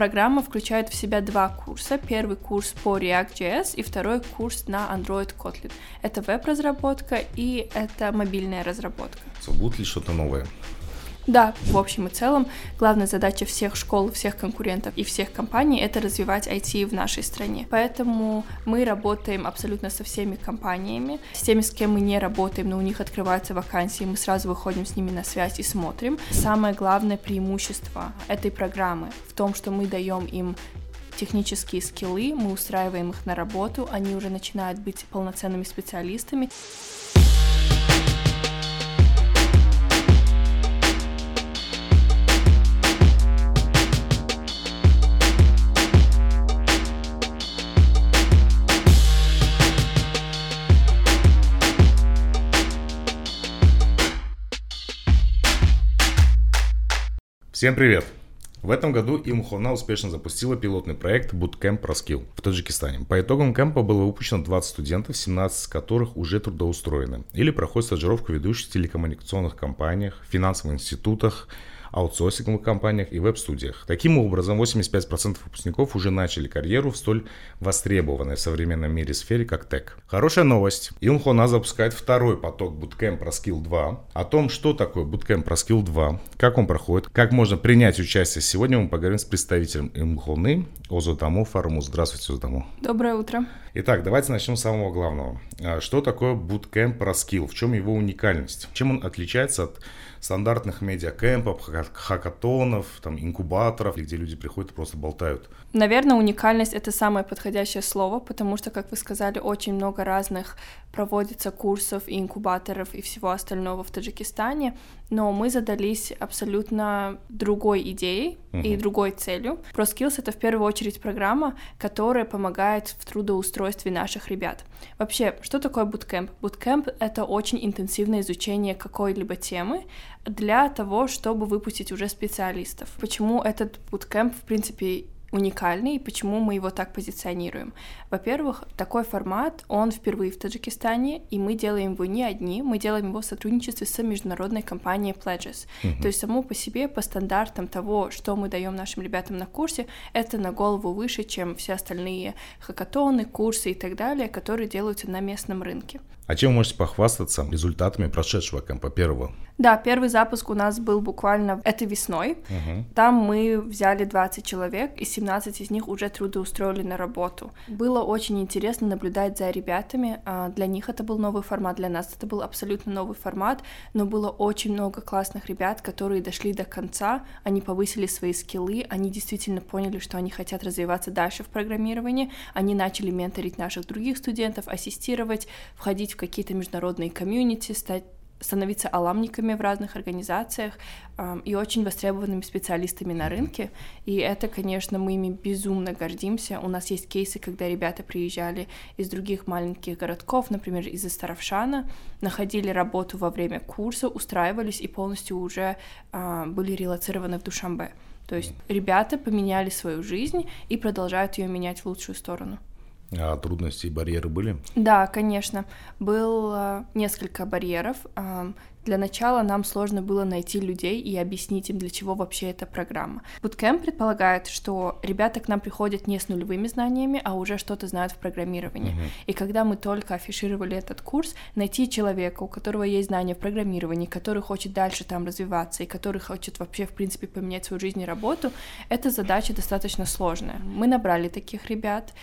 Программа включает в себя два курса. Первый курс по React.js и второй курс на Android Kotlin. Это веб-разработка и это мобильная разработка. Будет ли что-то новое? Да, в общем и целом, главная задача всех школ, всех конкурентов и всех компаний — это развивать IT в нашей стране. Поэтому мы работаем абсолютно со всеми компаниями. С теми, с кем мы не работаем, но у них открываются вакансии, мы сразу выходим с ними на связь и смотрим. Самое главное преимущество этой программы в том, что мы даем им технические скиллы, мы устраиваем их на работу, они уже начинают быть полноценными специалистами. Всем привет! В этом году Имхона успешно запустила пилотный проект Bootcamp ProSkill в Таджикистане. По итогам кемпа было выпущено 20 студентов, 17 из которых уже трудоустроены или проходят стажировку в ведущих телекоммуникационных компаниях, финансовых институтах, аутсорсинговых компаниях и веб-студиях. Таким образом, 85% выпускников уже начали карьеру в столь востребованной в современном мире сфере, как тег. Хорошая новость. Илмхона запускает второй поток Bootcamp ProSkill 2. О том, что такое Bootcamp ProSkill 2, как он проходит, как можно принять участие, сегодня мы поговорим с представителем Илмхоны Озотаму Фарму. Здравствуйте, Озотаму. Доброе утро. Итак, давайте начнем с самого главного. А, что такое Bootcamp ProSkill? В чем его уникальность? Чем он отличается от стандартных медиакемпов, хакатонов, там, инкубаторов, где люди приходят и просто болтают. Наверное, уникальность — это самое подходящее слово, потому что, как вы сказали, очень много разных проводится курсов и инкубаторов и всего остального в Таджикистане, но мы задались абсолютно другой идеей uh-huh. и другой целью. ProSkills — это в первую очередь программа, которая помогает в трудоустройстве наших ребят. Вообще, что такое bootcamp? Bootcamp — это очень интенсивное изучение какой-либо темы, для того, чтобы выпустить уже специалистов. Почему этот bootcamp, в принципе, уникальный и почему мы его так позиционируем. Во-первых, такой формат, он впервые в Таджикистане, и мы делаем его не одни, мы делаем его в сотрудничестве с международной компанией Pledges. Uh-huh. То есть само по себе, по стандартам того, что мы даем нашим ребятам на курсе, это на голову выше, чем все остальные хакатоны, курсы и так далее, которые делаются на местном рынке. А чем вы можете похвастаться результатами прошедшего кемпа первого? Да, первый запуск у нас был буквально этой весной. Угу. Там мы взяли 20 человек, и 17 из них уже трудоустроили на работу. Было очень интересно наблюдать за ребятами. А, для них это был новый формат, для нас это был абсолютно новый формат, но было очень много классных ребят, которые дошли до конца, они повысили свои скиллы, они действительно поняли, что они хотят развиваться дальше в программировании, они начали менторить наших других студентов, ассистировать, входить в какие-то международные комьюнити, стать становиться аламниками в разных организациях э, и очень востребованными специалистами на рынке. И это, конечно, мы ими безумно гордимся. У нас есть кейсы, когда ребята приезжали из других маленьких городков, например, из Астаровшана, находили работу во время курса, устраивались и полностью уже э, были релацированы в Душамбе. То есть ребята поменяли свою жизнь и продолжают ее менять в лучшую сторону. А трудности и барьеры были? Да, конечно. Было несколько барьеров. Для начала нам сложно было найти людей и объяснить им, для чего вообще эта программа. Bootcamp предполагает, что ребята к нам приходят не с нулевыми знаниями, а уже что-то знают в программировании. Uh-huh. И когда мы только афишировали этот курс, найти человека, у которого есть знания в программировании, который хочет дальше там развиваться и который хочет вообще, в принципе, поменять свою жизнь и работу, эта задача достаточно сложная. Мы набрали таких ребят,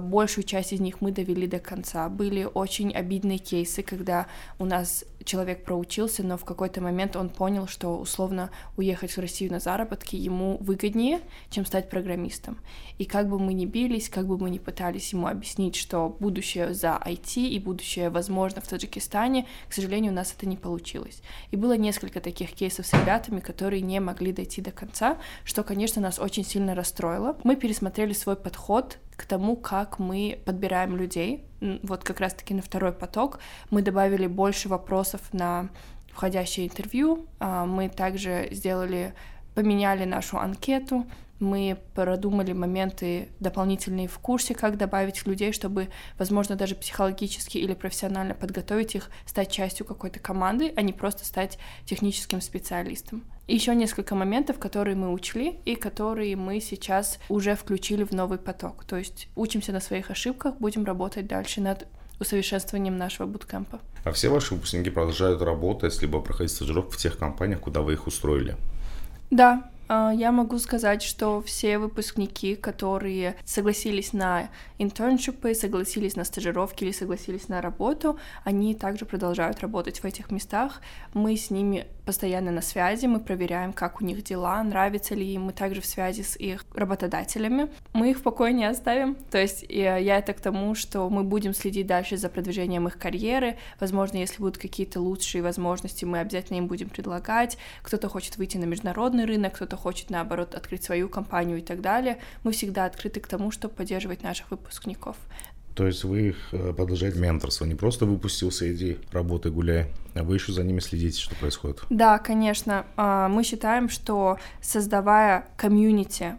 большую часть из них мы довели до конца. Были очень обидные кейсы, когда у нас человек проучился, но в какой-то момент он понял, что условно уехать в Россию на заработки ему выгоднее, чем стать программистом. И как бы мы ни бились, как бы мы ни пытались ему объяснить, что будущее за IT и будущее возможно в Таджикистане, к сожалению, у нас это не получилось. И было несколько таких кейсов с ребятами, которые не могли дойти до конца, что, конечно, нас очень сильно расстроило. Мы пересмотрели свой подход к тому, как мы подбираем людей. Вот как раз-таки на второй поток мы добавили больше вопросов на входящее интервью. А, мы также сделали, поменяли нашу анкету, мы продумали моменты дополнительные в курсе, как добавить людей, чтобы, возможно, даже психологически или профессионально подготовить их стать частью какой-то команды, а не просто стать техническим специалистом. Еще несколько моментов, которые мы учли и которые мы сейчас уже включили в новый поток. То есть учимся на своих ошибках, будем работать дальше над усовершенствованием нашего буткемпа. А все ваши выпускники продолжают работать, либо проходить стажировку в тех компаниях, куда вы их устроили? Да, а, я могу сказать, что все выпускники, которые согласились на интерншипы, согласились на стажировки или согласились на работу, они также продолжают работать в этих местах. Мы с ними постоянно на связи, мы проверяем, как у них дела, нравится ли им, мы также в связи с их работодателями. Мы их в покое не оставим, то есть я это к тому, что мы будем следить дальше за продвижением их карьеры, возможно, если будут какие-то лучшие возможности, мы обязательно им будем предлагать, кто-то хочет выйти на международный рынок, кто-то хочет, наоборот, открыть свою компанию и так далее. Мы всегда открыты к тому, чтобы поддерживать наших выпускников. То есть вы их э, продолжаете менторство, не просто выпустился, иди, работай, гуляй, а вы еще за ними следите, что происходит? Да, конечно. А, мы считаем, что создавая комьюнити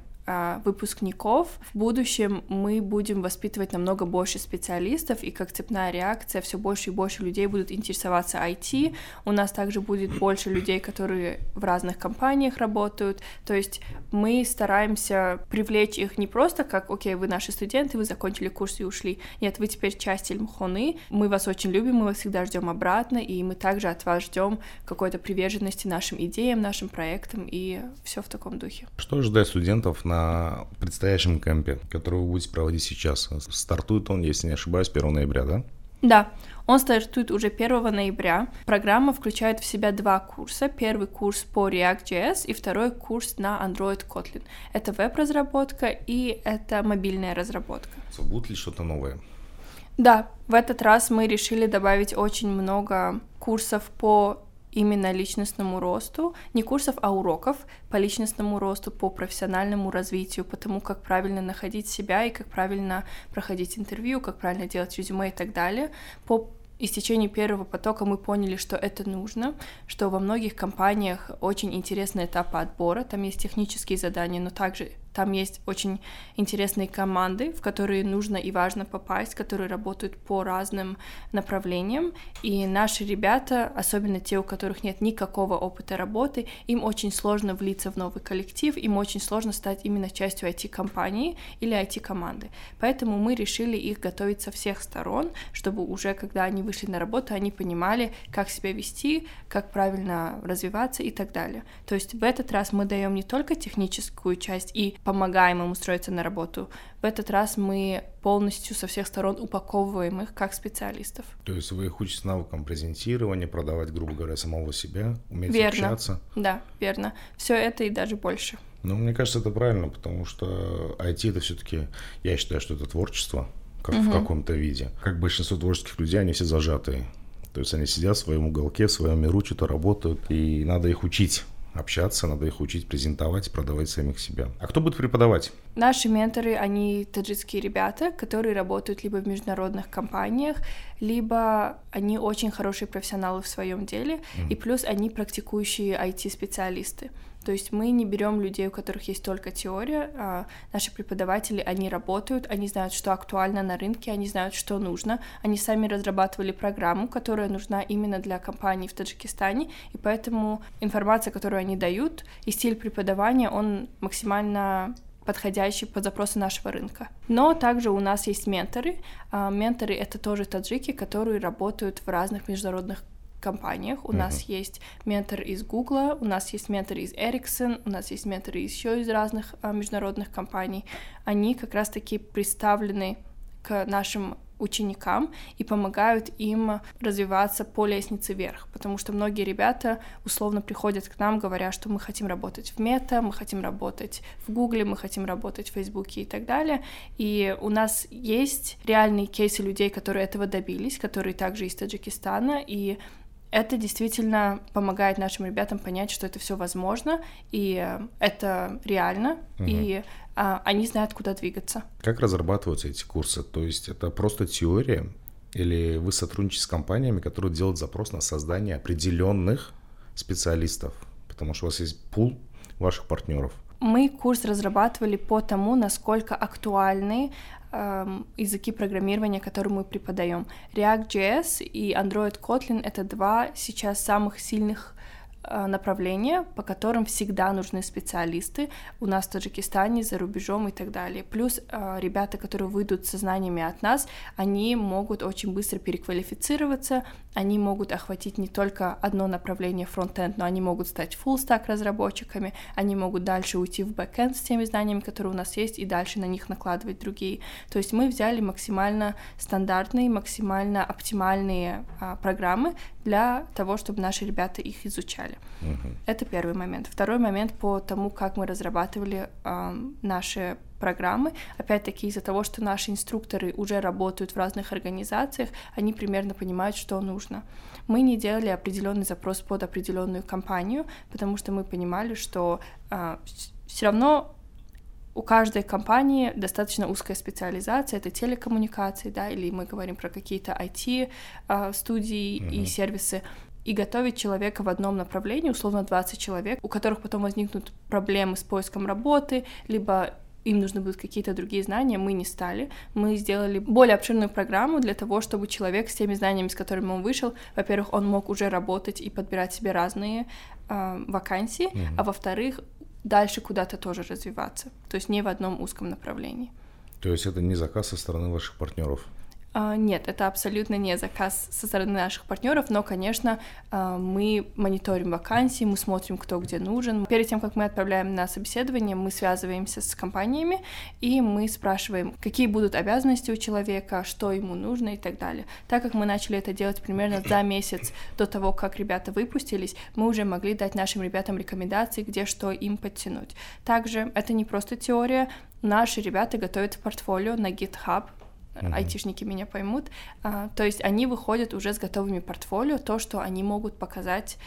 выпускников. В будущем мы будем воспитывать намного больше специалистов, и как цепная реакция все больше и больше людей будут интересоваться IT. У нас также будет больше людей, которые в разных компаниях работают. То есть мы стараемся привлечь их не просто как, окей, вы наши студенты, вы закончили курс и ушли. Нет, вы теперь часть Ильмхоны, мы вас очень любим, мы вас всегда ждем обратно, и мы также от вас ждем какой-то приверженности нашим идеям, нашим проектам, и все в таком духе. Что ждать студентов на предстоящем кемпе, который вы будете проводить сейчас. Стартует он, если не ошибаюсь, 1 ноября, да? Да, он стартует уже 1 ноября. Программа включает в себя два курса. Первый курс по React.js и второй курс на Android Kotlin. Это веб-разработка и это мобильная разработка. Будет ли что-то новое? Да, в этот раз мы решили добавить очень много курсов по именно личностному росту, не курсов, а уроков по личностному росту, по профессиональному развитию, по тому, как правильно находить себя и как правильно проходить интервью, как правильно делать резюме и так далее, по истечении первого потока мы поняли, что это нужно, что во многих компаниях очень интересный этап отбора, там есть технические задания, но также там есть очень интересные команды, в которые нужно и важно попасть, которые работают по разным направлениям. И наши ребята, особенно те, у которых нет никакого опыта работы, им очень сложно влиться в новый коллектив, им очень сложно стать именно частью IT-компании или IT-команды. Поэтому мы решили их готовить со всех сторон, чтобы уже когда они вышли на работу, они понимали, как себя вести, как правильно развиваться и так далее. То есть в этот раз мы даем не только техническую часть и помогаем им устроиться на работу. В этот раз мы полностью со всех сторон упаковываем их как специалистов. То есть вы их учите навыкам презентирования, продавать, грубо говоря, самого себя, уметь верно. общаться? Да, верно. Все это и даже больше. Ну, мне кажется, это правильно, потому что IT это все-таки, я считаю, что это творчество, как угу. в каком-то виде. Как большинство творческих людей, они все зажатые. То есть они сидят в своем уголке, в своем миру, что-то работают, и надо их учить общаться, надо их учить презентовать, продавать самих себя. А кто будет преподавать? Наши менторы, они таджикские ребята, которые работают либо в международных компаниях, либо они очень хорошие профессионалы в своем деле, mm-hmm. и плюс они практикующие IT-специалисты. То есть мы не берем людей, у которых есть только теория. А наши преподаватели, они работают, они знают, что актуально на рынке, они знают, что нужно. Они сами разрабатывали программу, которая нужна именно для компаний в Таджикистане, и поэтому информация, которую они дают, и стиль преподавания, он максимально подходящий под запросы нашего рынка. Но также у нас есть менторы. А, менторы — это тоже таджики, которые работают в разных международных компаниях. У uh-huh. нас есть ментор из Google, у нас есть ментор из Ericsson, у нас есть менторы еще из разных а, международных компаний. Они как раз-таки представлены к нашим ученикам и помогают им развиваться по лестнице вверх, потому что многие ребята условно приходят к нам, говоря, что мы хотим работать в Мета, мы хотим работать в Гугле, мы хотим работать в Фейсбуке и так далее, и у нас есть реальные кейсы людей, которые этого добились, которые также из Таджикистана, и это действительно помогает нашим ребятам понять, что это все возможно, и это реально, угу. и а, они знают, куда двигаться. Как разрабатываются эти курсы? То есть это просто теория, или вы сотрудничаете с компаниями, которые делают запрос на создание определенных специалистов? Потому что у вас есть пул ваших партнеров. Мы курс разрабатывали по тому, насколько актуальны эм, языки программирования, которые мы преподаем. React.js и Android Kotlin — это два сейчас самых сильных Э, направления, по которым всегда нужны специалисты у нас в Таджикистане, за рубежом и так далее. Плюс э, ребята, которые выйдут со знаниями от нас, они могут очень быстро переквалифицироваться, они могут охватить не только одно направление фронтенд, но они могут стать full stack разработчиками, они могут дальше уйти в бэкенд с теми знаниями, которые у нас есть, и дальше на них накладывать другие. То есть мы взяли максимально стандартные, максимально оптимальные а, программы для того, чтобы наши ребята их изучали. Uh-huh. Это первый момент. Второй момент по тому, как мы разрабатывали а, наши программы. Опять-таки из-за того, что наши инструкторы уже работают в разных организациях, они примерно понимают, что нужно. Мы не делали определенный запрос под определенную компанию, потому что мы понимали, что а, все равно у каждой компании достаточно узкая специализация, это телекоммуникации, да, или мы говорим про какие-то IT-студии mm-hmm. и сервисы, и готовить человека в одном направлении, условно 20 человек, у которых потом возникнут проблемы с поиском работы, либо им нужны будут какие-то другие знания, мы не стали. Мы сделали более обширную программу для того, чтобы человек с теми знаниями, с которыми он вышел, во-первых, он мог уже работать и подбирать себе разные э, вакансии, mm-hmm. а во-вторых, дальше куда-то тоже развиваться. То есть не в одном узком направлении. То есть это не заказ со стороны ваших партнеров? А, нет, это абсолютно не заказ со стороны наших партнеров, но, конечно, а, мы мониторим вакансии, мы смотрим, кто где нужен. Перед тем, как мы отправляем на собеседование, мы связываемся с компаниями, и мы спрашиваем, какие будут обязанности у человека, что ему нужно и так далее. Так как мы начали это делать примерно за месяц до того, как ребята выпустились, мы уже могли дать нашим ребятам рекомендации, где что им подтянуть. Также это не просто теория, наши ребята готовят портфолио на GitHub, uh-huh. айтишники меня поймут. А, то есть они выходят уже с готовыми портфолио, то, что они могут показать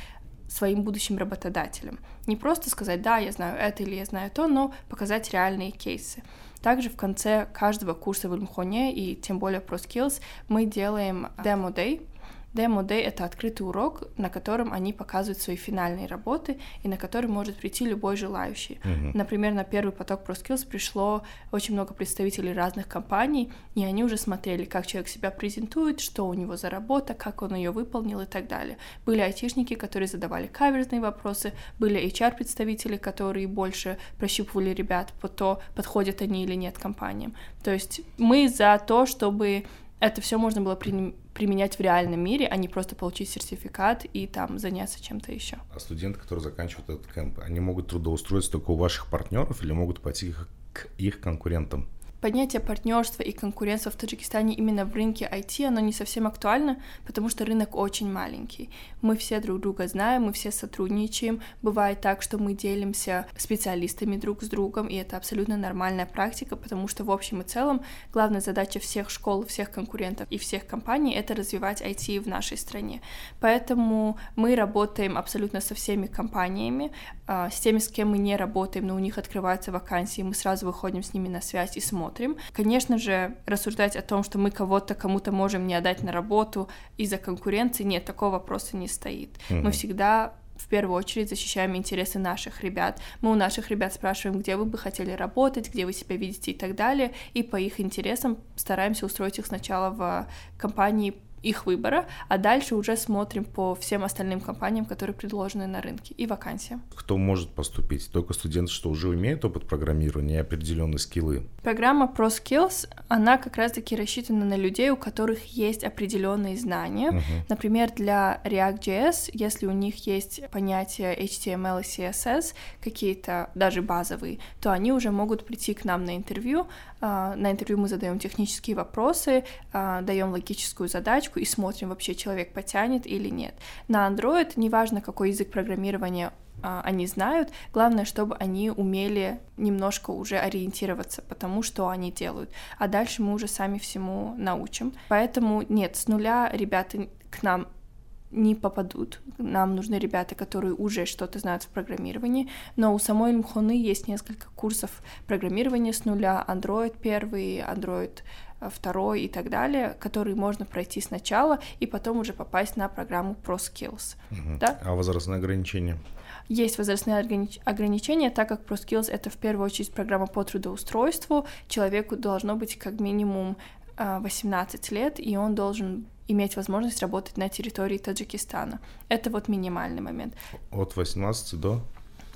своим будущим работодателям. Не просто сказать, да, я знаю это или я знаю то, но показать реальные кейсы. Также в конце каждого курса в Ильмхоне и тем более про skills мы делаем демо-дей, Demo Day — это открытый урок, на котором они показывают свои финальные работы и на который может прийти любой желающий. Uh-huh. Например, на первый поток ProSkills пришло очень много представителей разных компаний, и они уже смотрели, как человек себя презентует, что у него за работа, как он ее выполнил и так далее. Были айтишники, которые задавали каверзные вопросы, были HR-представители, которые больше прощупывали ребят по то, подходят они или нет компаниям. То есть мы за то, чтобы это все можно было при применять в реальном мире, а не просто получить сертификат и там заняться чем-то еще. А студенты, которые заканчивают этот кемп, они могут трудоустроиться только у ваших партнеров или могут пойти к их конкурентам? Понятие партнерства и конкуренция в Таджикистане именно в рынке IT, оно не совсем актуально, потому что рынок очень маленький. Мы все друг друга знаем, мы все сотрудничаем. Бывает так, что мы делимся специалистами друг с другом, и это абсолютно нормальная практика, потому что в общем и целом главная задача всех школ, всех конкурентов и всех компаний — это развивать IT в нашей стране. Поэтому мы работаем абсолютно со всеми компаниями, а, с теми, с кем мы не работаем, но у них открываются вакансии, мы сразу выходим с ними на связь и смотрим, смотрим. Конечно же, рассуждать о том, что мы кого-то кому-то можем не отдать на работу из-за конкуренции, нет, такого вопроса не стоит. Mm-hmm. Мы всегда в первую очередь защищаем интересы наших ребят. Мы у наших ребят спрашиваем, где вы бы хотели работать, где вы себя видите и так далее, и по их интересам стараемся устроить их сначала в компании их выбора, а дальше уже смотрим по всем остальным компаниям, которые предложены на рынке, и вакансиям. Кто может поступить? Только студенты, что уже имеют опыт программирования и определенные скиллы? Программа ProSkills, она как раз-таки рассчитана на людей, у которых есть определенные знания. Uh-huh. Например, для React.js, если у них есть понятия HTML и CSS, какие-то даже базовые, то они уже могут прийти к нам на интервью. А, на интервью мы задаем технические вопросы, а, даем логическую задачку, и смотрим, вообще человек потянет или нет. На Android, неважно, какой язык программирования а, они знают, главное, чтобы они умели немножко уже ориентироваться, потому что они делают. А дальше мы уже сами всему научим. Поэтому нет, с нуля ребята к нам не попадут. Нам нужны ребята, которые уже что-то знают в программировании, но у самой Мхоны есть несколько курсов программирования с нуля, Android первый, Android второй и так далее, которые можно пройти сначала и потом уже попасть на программу ProSkills. Угу. Да? А возрастное ограничение? Есть возрастные ограничения, так как ProSkills — это в первую очередь программа по трудоустройству, человеку должно быть как минимум 18 а, лет, и он должен иметь возможность работать на территории Таджикистана. Это вот минимальный момент. От 18 до?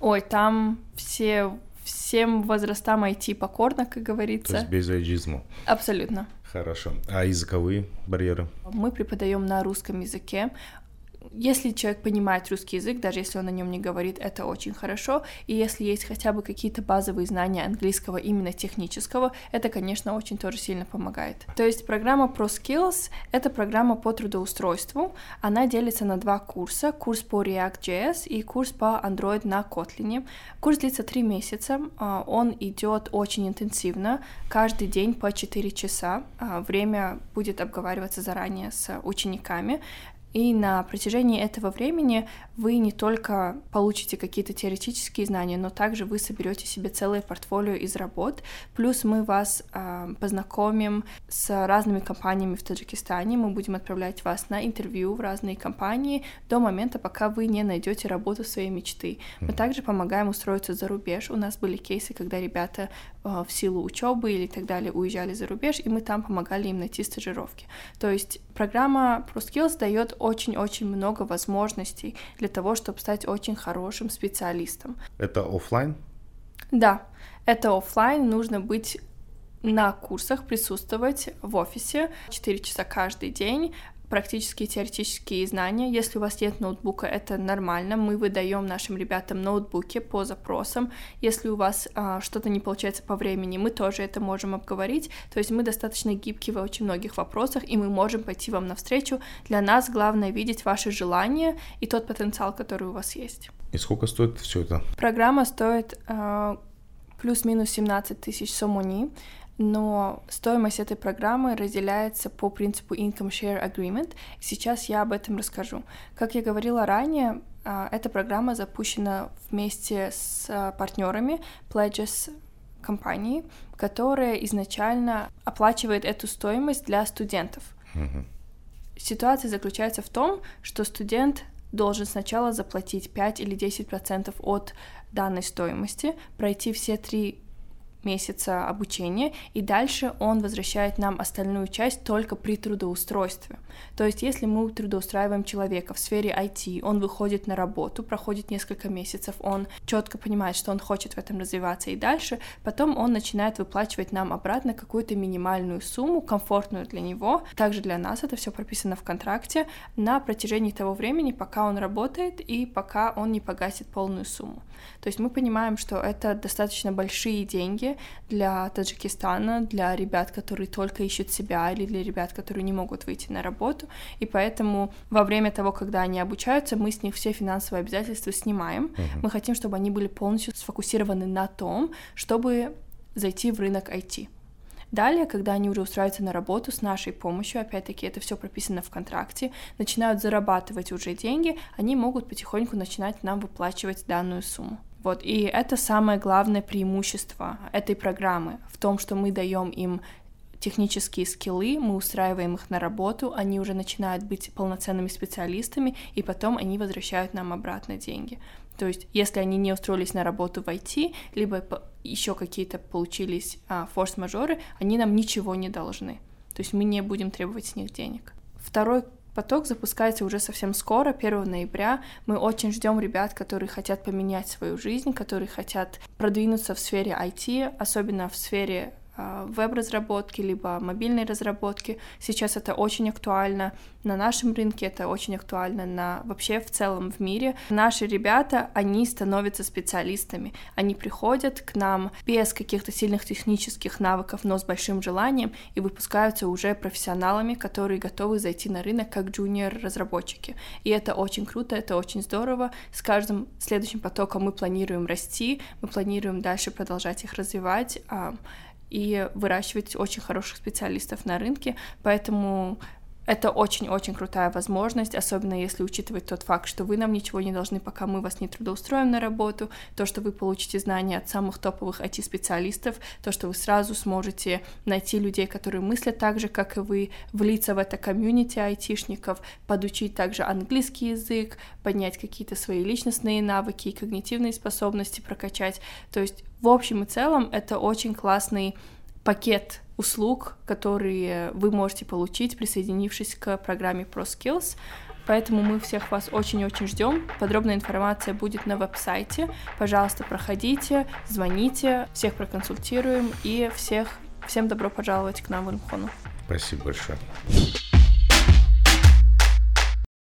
Ой, там все всем возрастам IT покорно, как говорится. То есть без эйджизма. Абсолютно. Хорошо. А языковые барьеры? Мы преподаем на русском языке если человек понимает русский язык, даже если он на нем не говорит, это очень хорошо. И если есть хотя бы какие-то базовые знания английского, именно технического, это, конечно, очень тоже сильно помогает. То есть программа ProSkills — это программа по трудоустройству. Она делится на два курса. Курс по React.js и курс по Android на Kotlin. Курс длится три месяца. А, он идет очень интенсивно, каждый день по 4 часа. А, время будет обговариваться заранее с учениками. И на протяжении этого времени вы не только получите какие-то теоретические знания, но также вы соберете себе целое портфолио из работ. Плюс мы вас э, познакомим с разными компаниями в Таджикистане. Мы будем отправлять вас на интервью в разные компании до момента, пока вы не найдете работу своей мечты. Мы также помогаем устроиться за рубеж. У нас были кейсы, когда ребята э, в силу учебы или так далее уезжали за рубеж, и мы там помогали им найти стажировки. То есть программа ProSkills дает очень-очень много возможностей для того, чтобы стать очень хорошим специалистом. Это офлайн? Да, это офлайн. Нужно быть на курсах присутствовать в офисе 4 часа каждый день, практические теоретические знания. Если у вас нет ноутбука, это нормально. Мы выдаем нашим ребятам ноутбуки по запросам. Если у вас а, что-то не получается по времени, мы тоже это можем обговорить. То есть мы достаточно гибкие в очень многих вопросах, и мы можем пойти вам навстречу. Для нас главное видеть ваши желания и тот потенциал, который у вас есть. И сколько стоит все это? Программа стоит а, плюс-минус 17 тысяч сомони но стоимость этой программы разделяется по принципу Income Share Agreement. Сейчас я об этом расскажу. Как я говорила ранее, а, эта программа запущена вместе с а, партнерами Pledges компании, которая изначально оплачивает эту стоимость для студентов. Ситуация заключается в том, что студент должен сначала заплатить 5 или 10% от данной стоимости, пройти все три месяца обучения, и дальше он возвращает нам остальную часть только при трудоустройстве. То есть, если мы трудоустраиваем человека в сфере IT, он выходит на работу, проходит несколько месяцев, он четко понимает, что он хочет в этом развиваться и дальше, потом он начинает выплачивать нам обратно какую-то минимальную сумму, комфортную для него. Также для нас это все прописано в контракте на протяжении того времени, пока он работает и пока он не погасит полную сумму. То есть мы понимаем, что это достаточно большие деньги для Таджикистана, для ребят, которые только ищут себя, или для ребят, которые не могут выйти на работу. И поэтому во время того, когда они обучаются, мы с них все финансовые обязательства снимаем. Uh-huh. Мы хотим, чтобы они были полностью сфокусированы на том, чтобы зайти в рынок IT. Далее, когда они уже устраиваются на работу с нашей помощью, опять-таки это все прописано в контракте, начинают зарабатывать уже деньги, они могут потихоньку начинать нам выплачивать данную сумму. Вот, и это самое главное преимущество этой программы в том, что мы даем им технические скиллы, мы устраиваем их на работу, они уже начинают быть полноценными специалистами, и потом они возвращают нам обратно деньги. То есть, если они не устроились на работу в IT, либо еще какие-то получились а, форс-мажоры, они нам ничего не должны. То есть мы не будем требовать с них денег. Второй поток запускается уже совсем скоро, 1 ноября. Мы очень ждем ребят, которые хотят поменять свою жизнь, которые хотят продвинуться в сфере IT, особенно в сфере веб-разработки, либо мобильной разработки. Сейчас это очень актуально на нашем рынке, это очень актуально на вообще в целом в мире. Наши ребята, они становятся специалистами. Они приходят к нам без каких-то сильных технических навыков, но с большим желанием и выпускаются уже профессионалами, которые готовы зайти на рынок как джуниор-разработчики. И это очень круто, это очень здорово. С каждым следующим потоком мы планируем расти, мы планируем дальше продолжать их развивать и выращивать очень хороших специалистов на рынке, поэтому Это очень-очень крутая возможность, особенно если учитывать тот факт, что вы нам ничего не должны, пока мы вас не трудоустроим на работу, то, что вы получите знания от самых топовых IT-специалистов, то, что вы сразу сможете найти людей, которые мыслят так же, как и вы, влиться в это комьюнити айтишников, подучить также английский язык, поднять какие-то свои личностные навыки и когнитивные способности прокачать. То есть, в общем и целом, это очень классный пакет услуг, которые вы можете получить, присоединившись к программе ProSkills. Поэтому мы всех вас очень-очень ждем. Подробная информация будет на веб-сайте. Пожалуйста, проходите, звоните, всех проконсультируем и всех, всем добро пожаловать к нам в Инхону. Спасибо большое.